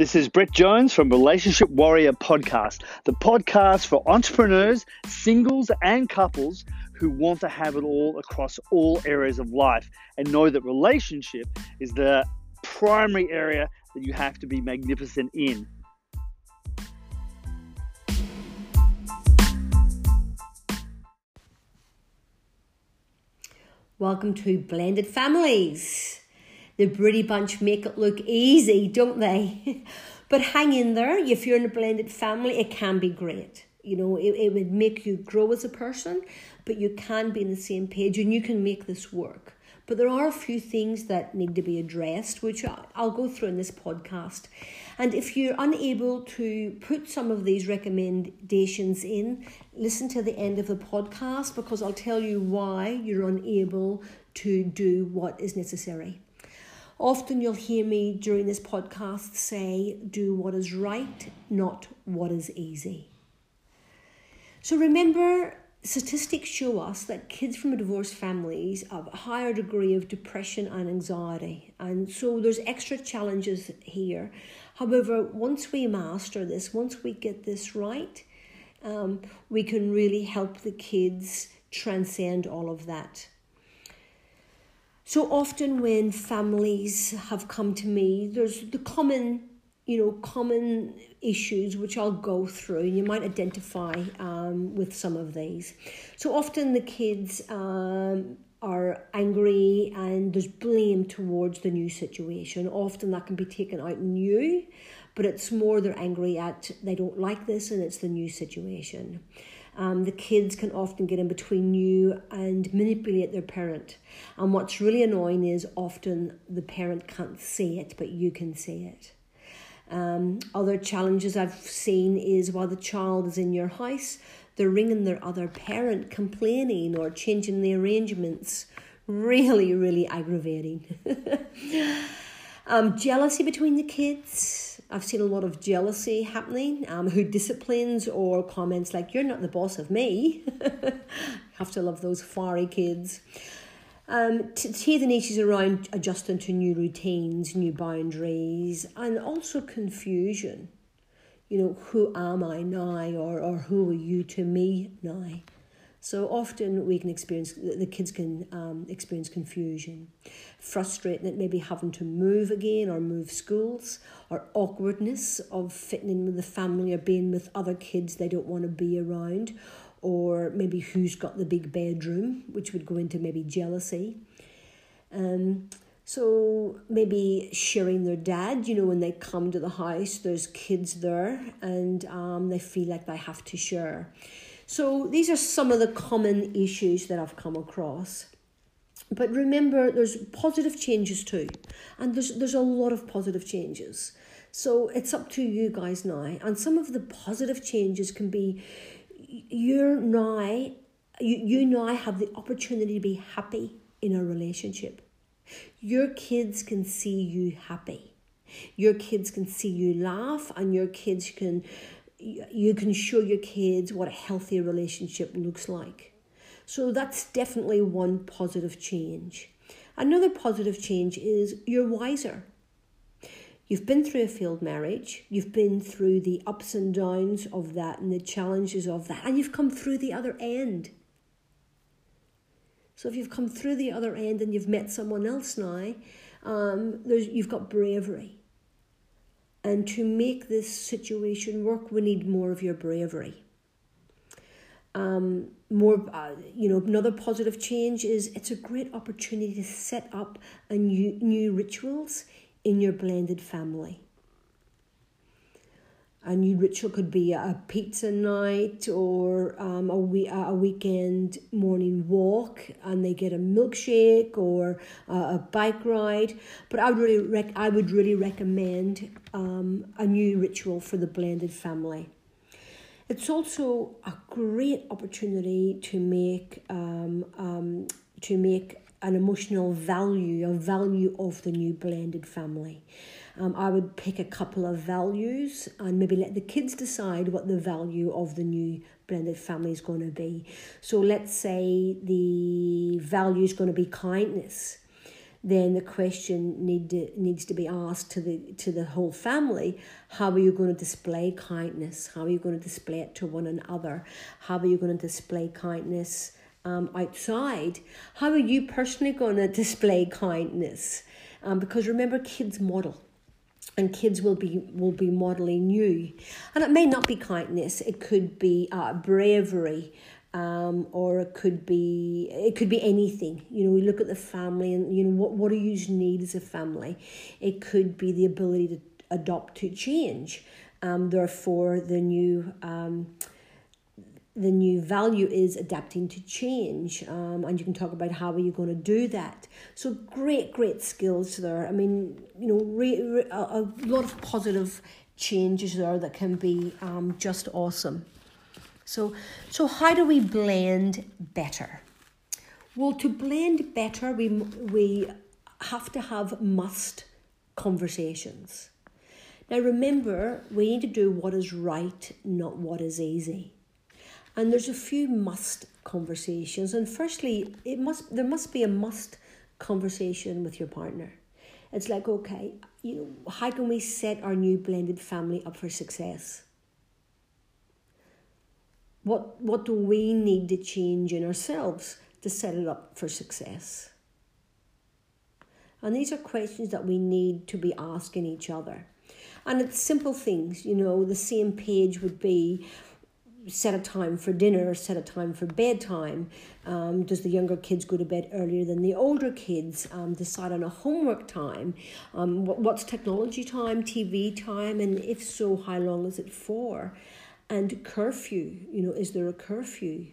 This is Brett Jones from Relationship Warrior Podcast, the podcast for entrepreneurs, singles, and couples who want to have it all across all areas of life and know that relationship is the primary area that you have to be magnificent in. Welcome to Blended Families. The Brady Bunch make it look easy, don't they? but hang in there. If you're in a blended family, it can be great. You know, it, it would make you grow as a person, but you can be on the same page and you can make this work. But there are a few things that need to be addressed, which I'll go through in this podcast. And if you're unable to put some of these recommendations in, listen to the end of the podcast because I'll tell you why you're unable to do what is necessary. Often you'll hear me during this podcast say, do what is right, not what is easy. So remember, statistics show us that kids from divorced families have a higher degree of depression and anxiety. And so there's extra challenges here. However, once we master this, once we get this right, um, we can really help the kids transcend all of that. So often when families have come to me, there's the common, you know, common issues which I'll go through, and you might identify um, with some of these. So often the kids um, are angry and there's blame towards the new situation. Often that can be taken out you, but it's more they're angry at they don't like this and it's the new situation. Um, the kids can often get in between you and manipulate their parent. And what's really annoying is often the parent can't see it, but you can see it. Um, other challenges I've seen is while the child is in your house, they're ringing their other parent complaining or changing the arrangements. Really, really aggravating. um, jealousy between the kids I've seen a lot of jealousy happening, um, who disciplines or comments like, You're not the boss of me. Have to love those fiery kids. Um, to see the niches around adjusting to new routines, new boundaries, and also confusion. You know, who am I now, or, or who are you to me now? So often we can experience, the kids can um, experience confusion, frustrating at maybe having to move again or move schools, or awkwardness of fitting in with the family or being with other kids they don't want to be around, or maybe who's got the big bedroom, which would go into maybe jealousy. Um, so maybe sharing their dad, you know, when they come to the house, there's kids there and um, they feel like they have to share. So these are some of the common issues that I've come across. But remember, there's positive changes too, and there's there's a lot of positive changes. So it's up to you guys now. And some of the positive changes can be you're now you, you now have the opportunity to be happy in a relationship. Your kids can see you happy. Your kids can see you laugh, and your kids can you can show your kids what a healthy relationship looks like. So that's definitely one positive change. Another positive change is you're wiser. You've been through a failed marriage, you've been through the ups and downs of that and the challenges of that, and you've come through the other end. So if you've come through the other end and you've met someone else now, um, you've got bravery. And to make this situation work, we need more of your bravery. Um, more, uh, you know, another positive change is it's a great opportunity to set up a new new rituals in your blended family a new ritual could be a pizza night or um, a, we- a weekend morning walk and they get a milkshake or a, a bike ride. But I would really rec- I would really recommend um, a new ritual for the blended family. It's also a great opportunity to make um, um, to make an emotional value a value of the new blended family um, I would pick a couple of values and maybe let the kids decide what the value of the new blended family is going to be. So let's say the value is going to be kindness. then the question need to, needs to be asked to the to the whole family how are you going to display kindness how are you going to display it to one another how are you going to display kindness um, outside how are you personally going to display kindness um, because remember kids model and kids will be will be modeling you and it may not be kindness it could be uh, bravery um, or it could be it could be anything. You know, we look at the family and you know what what do you need as a family. It could be the ability to adopt to change. Um, therefore, the new um, the new value is adapting to change, um, and you can talk about how are you going to do that. So great, great skills there. I mean, you know, re, re, a, a lot of positive changes there that can be um, just awesome. So, so how do we blend better? Well, to blend better, we, we have to have must conversations. Now, remember, we need to do what is right, not what is easy. And there's a few must conversations. And firstly, it must there must be a must conversation with your partner. It's like, okay, you know, how can we set our new blended family up for success? What, what do we need to change in ourselves to set it up for success? And these are questions that we need to be asking each other. And it's simple things, you know, the same page would be set a time for dinner, set a time for bedtime. Um, does the younger kids go to bed earlier than the older kids? Um, decide on a homework time. Um, what, what's technology time, TV time, and if so, how long is it for? And curfew, you know, is there a curfew?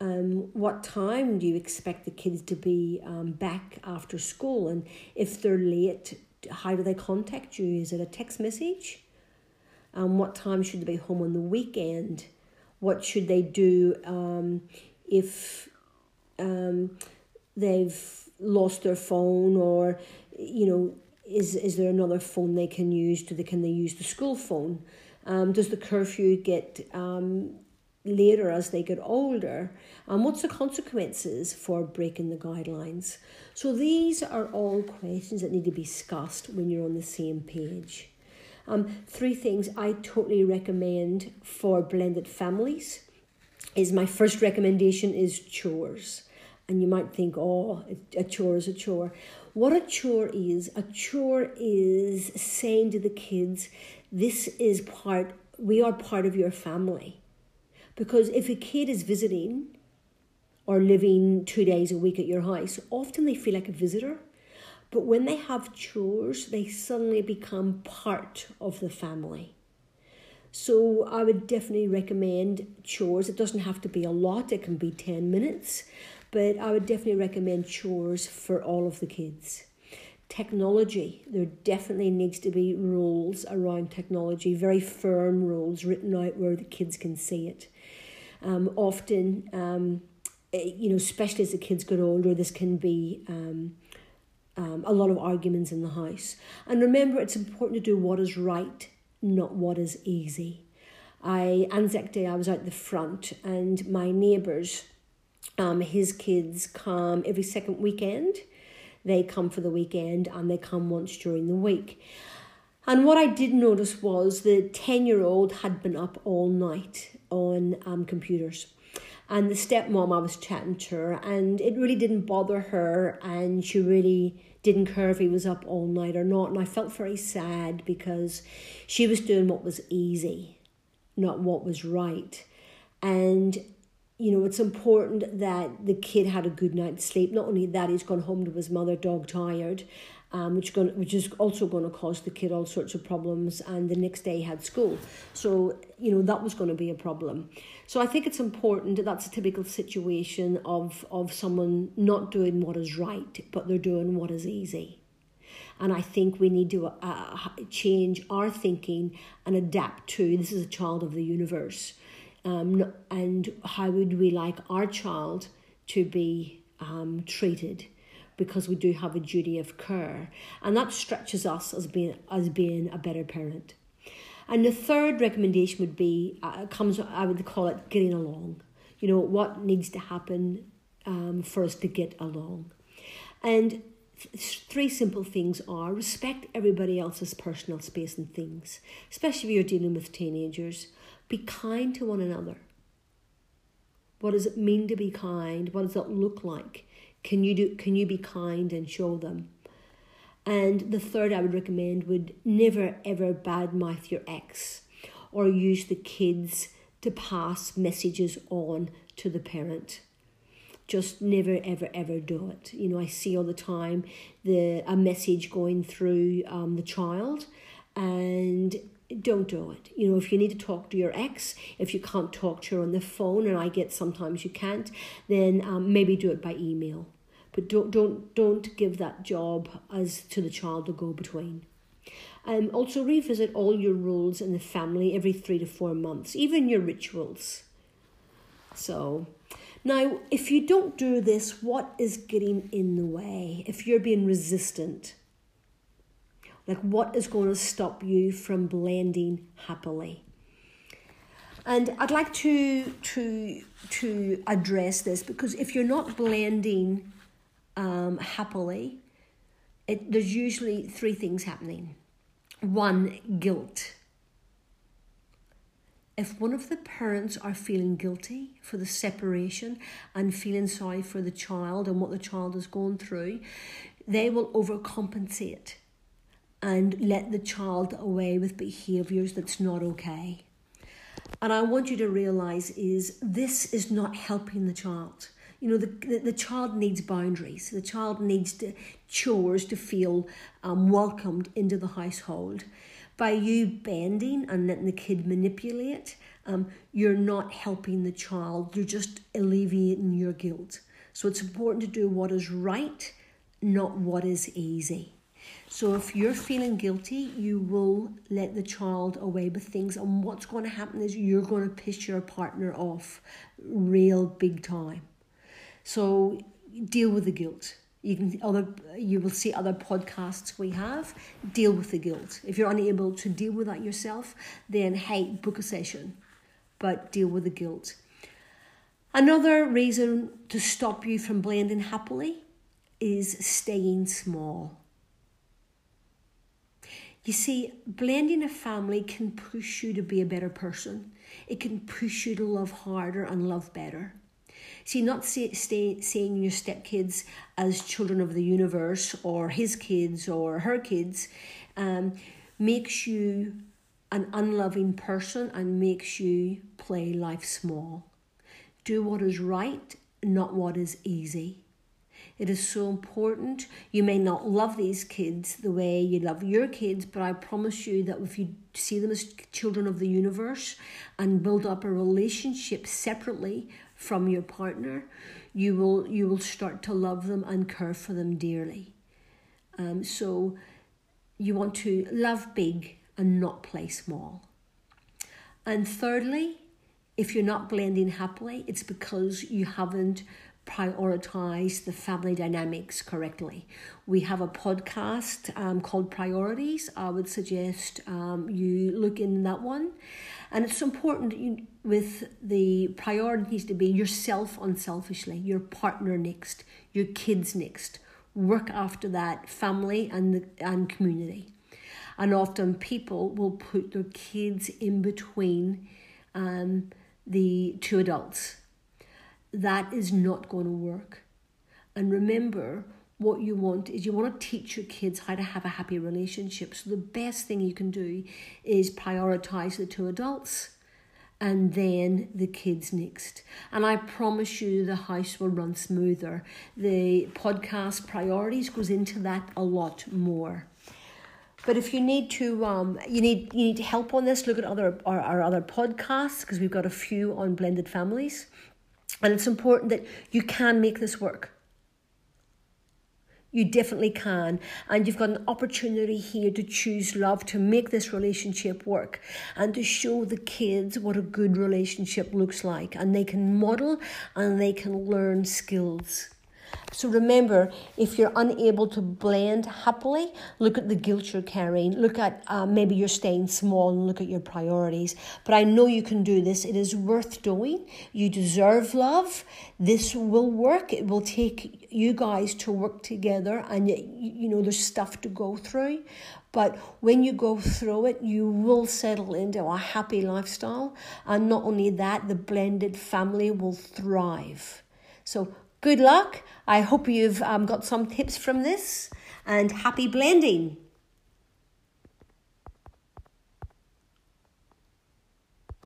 Um, what time do you expect the kids to be um, back after school? And if they're late, how do they contact you? Is it a text message? Um, what time should they be home on the weekend? What should they do um, if um, they've lost their phone or, you know, is, is there another phone they can use? Do they, can they use the school phone? Um, does the curfew get um, later as they get older? And what's the consequences for breaking the guidelines? So these are all questions that need to be discussed when you're on the same page. Um, three things I totally recommend for blended families is my first recommendation is chores. And you might think, oh, a chore is a chore. What a chore is, a chore is saying to the kids, this is part, we are part of your family. Because if a kid is visiting or living two days a week at your house, often they feel like a visitor. But when they have chores, they suddenly become part of the family. So I would definitely recommend chores. It doesn't have to be a lot, it can be 10 minutes, but I would definitely recommend chores for all of the kids technology. There definitely needs to be rules around technology, very firm rules written out where the kids can see it. Um, often, um, eh, you know, especially as the kids get older, this can be um, um, a lot of arguments in the house. And remember, it's important to do what is right, not what is easy. I Anzac Day, I was out the front, and my neighbours, um, his kids come every second weekend they come for the weekend and they come once during the week. And what I did notice was the 10 year old had been up all night on um, computers. And the stepmom, I was chatting to her, and it really didn't bother her, and she really didn't care if he was up all night or not. And I felt very sad because she was doing what was easy, not what was right. And you know, it's important that the kid had a good night's sleep. Not only that, he's gone home to his mother, dog tired, um, which going which is also going to cause the kid all sorts of problems. And the next day had school, so you know that was going to be a problem. So I think it's important that that's a typical situation of of someone not doing what is right, but they're doing what is easy. And I think we need to uh, change our thinking and adapt to this is a child of the universe um, and how would we like our child to be um, treated because we do have a duty of care and that stretches us as being as being a better parent and the third recommendation would be uh, comes i would call it getting along you know what needs to happen um, for us to get along and three simple things are respect everybody else's personal space and things, especially if you're dealing with teenagers. Be kind to one another. What does it mean to be kind? What does that look like? Can you do can you be kind and show them? And the third I would recommend would never ever badmouth your ex or use the kids to pass messages on to the parent just never ever ever do it you know i see all the time the a message going through um, the child and don't do it. You know if you need to talk to your ex if you can't talk to her on the phone and i get sometimes you can't then um, maybe do it by email. But don't don't don't give that job as to the child to go between um, also revisit all your rules in the family every three to four months even your rituals. So now, if you don't do this, what is getting in the way? If you're being resistant, like what is going to stop you from blending happily? And I'd like to to to address this because if you're not blending um, happily, it, there's usually three things happening. One, guilt if one of the parents are feeling guilty for the separation and feeling sorry for the child and what the child has gone through, they will overcompensate and let the child away with behaviors that's not okay. And I want you to realize is this is not helping the child. You know, the, the, the child needs boundaries. The child needs to, chores to feel um, welcomed into the household by you bending and letting the kid manipulate, um, you're not helping the child, you're just alleviating your guilt. So it's important to do what is right, not what is easy. So if you're feeling guilty, you will let the child away with things, and what's going to happen is you're going to piss your partner off real big time. So deal with the guilt. You can other you will see other podcasts we have. Deal with the guilt. If you're unable to deal with that yourself then hey book a session but deal with the guilt. Another reason to stop you from blending happily is staying small you see, blending a family can push you to be a better person. It can push you to love harder and love better. See, not say, stay, seeing your stepkids as children of the universe or his kids or her kids um, makes you an unloving person and makes you play life small. Do what is right, not what is easy. It is so important. You may not love these kids the way you love your kids, but I promise you that if you see them as children of the universe and build up a relationship separately from your partner, you will you will start to love them and care for them dearly. Um, so you want to love big and not play small. And thirdly, if you're not blending happily, it's because you haven't prioritize the family dynamics correctly. We have a podcast um, called Priorities. I would suggest um, you look in that one. And it's important you, with the priorities to be yourself unselfishly, your partner next, your kids next. Work after that, family and, the, and community. And often people will put their kids in between um, the two adults that is not going to work. And remember, what you want is you want to teach your kids how to have a happy relationship. So the best thing you can do is prioritize the two adults and then the kids next. And I promise you the house will run smoother. The podcast priorities goes into that a lot more. But if you need to, um, you need you need help on this. Look at other our, our other podcasts because we've got a few on blended families. And it's important that you can make this work. You definitely can. And you've got an opportunity here to choose love, to make this relationship work, and to show the kids what a good relationship looks like. And they can model and they can learn skills. So remember, if you're unable to blend happily, look at the guilt you're carrying. Look at uh, maybe you're staying small and look at your priorities. But I know you can do this. It is worth doing. You deserve love. This will work. It will take you guys to work together, and you, you know there's stuff to go through. But when you go through it, you will settle into a happy lifestyle. And not only that, the blended family will thrive. So good luck. I hope you've um, got some tips from this and happy blending.